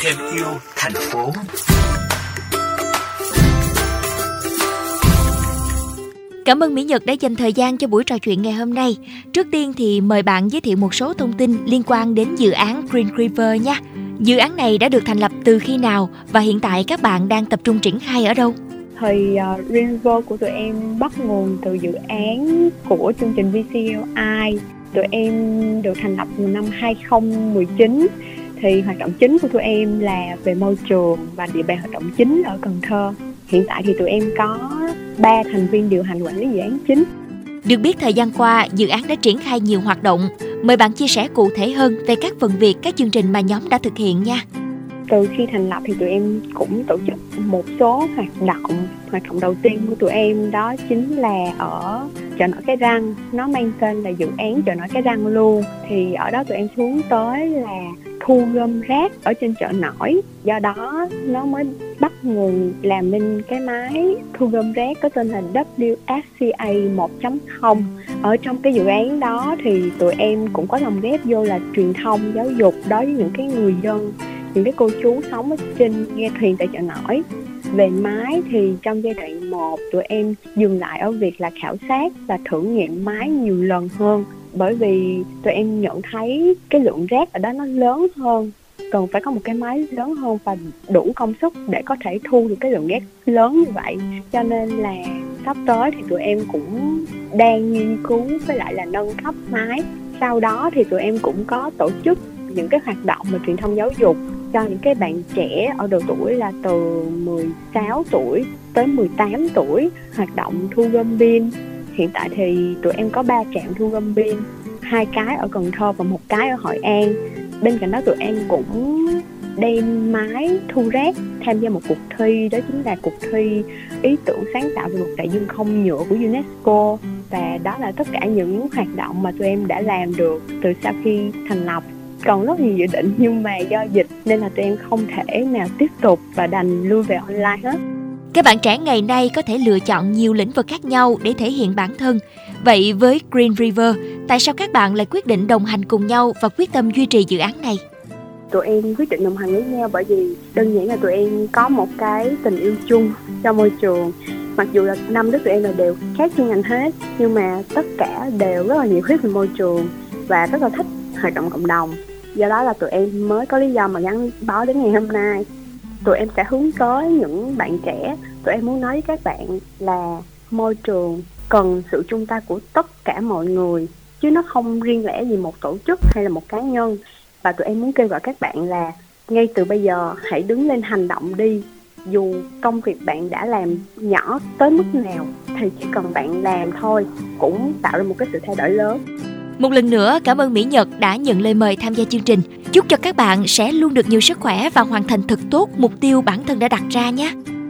thêm yêu thành phố Cảm ơn Mỹ Nhật đã dành thời gian cho buổi trò chuyện ngày hôm nay. Trước tiên thì mời bạn giới thiệu một số thông tin liên quan đến dự án Green River nha. Dự án này đã được thành lập từ khi nào và hiện tại các bạn đang tập trung triển khai ở đâu? Thì uh, Green River của tụi em bắt nguồn từ dự án của chương trình VCLI. Tụi em được thành lập vào năm 2019 thì hoạt động chính của tụi em là về môi trường và địa bàn hoạt động chính ở Cần Thơ. Hiện tại thì tụi em có 3 thành viên điều hành quản lý dự án chính. Được biết thời gian qua, dự án đã triển khai nhiều hoạt động. Mời bạn chia sẻ cụ thể hơn về các phần việc, các chương trình mà nhóm đã thực hiện nha. Từ khi thành lập thì tụi em cũng tổ chức một số hoạt động. Hoạt động đầu tiên của tụi em đó chính là ở chợ nổi cái răng. Nó mang tên là dự án chợ nổi cái răng luôn. Thì ở đó tụi em xuống tới là thu gom rác ở trên chợ nổi do đó nó mới bắt nguồn làm nên cái máy thu gom rác có tên là WSCA 1.0 ở trong cái dự án đó thì tụi em cũng có lồng ghép vô là truyền thông, giáo dục đối với những cái người dân, những cái cô chú sống ở trên ghe thuyền tại chợ nổi về máy thì trong giai đoạn 1 tụi em dừng lại ở việc là khảo sát và thử nghiệm máy nhiều lần hơn. Bởi vì tụi em nhận thấy cái lượng rác ở đó nó lớn hơn, cần phải có một cái máy lớn hơn và đủ công suất để có thể thu được cái lượng rác lớn như vậy. Cho nên là sắp tới thì tụi em cũng đang nghiên cứu với lại là nâng cấp máy. Sau đó thì tụi em cũng có tổ chức những cái hoạt động về truyền thông giáo dục cho những cái bạn trẻ ở độ tuổi là từ 16 tuổi tới 18 tuổi hoạt động thu gom pin. Hiện tại thì tụi em có 3 trạm thu gom pin, hai cái ở Cần Thơ và một cái ở Hội An. Bên cạnh đó tụi em cũng đem máy thu rác tham gia một cuộc thi, đó chính là cuộc thi ý tưởng sáng tạo về một đại dương không nhựa của UNESCO. Và đó là tất cả những hoạt động mà tụi em đã làm được từ sau khi thành lập còn rất nhiều dự định nhưng mà do dịch nên là tụi em không thể nào tiếp tục và đành lui về online hết các bạn trẻ ngày nay có thể lựa chọn nhiều lĩnh vực khác nhau để thể hiện bản thân. Vậy với Green River, tại sao các bạn lại quyết định đồng hành cùng nhau và quyết tâm duy trì dự án này? Tụi em quyết định đồng hành với nhau bởi vì đơn giản là tụi em có một cái tình yêu chung cho môi trường. Mặc dù là năm đứa tụi em là đều khác chuyên ngành hết, nhưng mà tất cả đều rất là nhiệt huyết về môi trường và rất là thích hoạt động cộng đồng. Do đó là tụi em mới có lý do mà gắn bó đến ngày hôm nay. Tụi em sẽ hướng tới những bạn trẻ. Tụi em muốn nói với các bạn là môi trường cần sự chung tay của tất cả mọi người, chứ nó không riêng lẻ gì một tổ chức hay là một cá nhân. Và tụi em muốn kêu gọi các bạn là ngay từ bây giờ hãy đứng lên hành động đi. Dù công việc bạn đã làm nhỏ tới mức nào, thì chỉ cần bạn làm thôi cũng tạo ra một cái sự thay đổi lớn một lần nữa, cảm ơn Mỹ Nhật đã nhận lời mời tham gia chương trình. Chúc cho các bạn sẽ luôn được nhiều sức khỏe và hoàn thành thật tốt mục tiêu bản thân đã đặt ra nhé.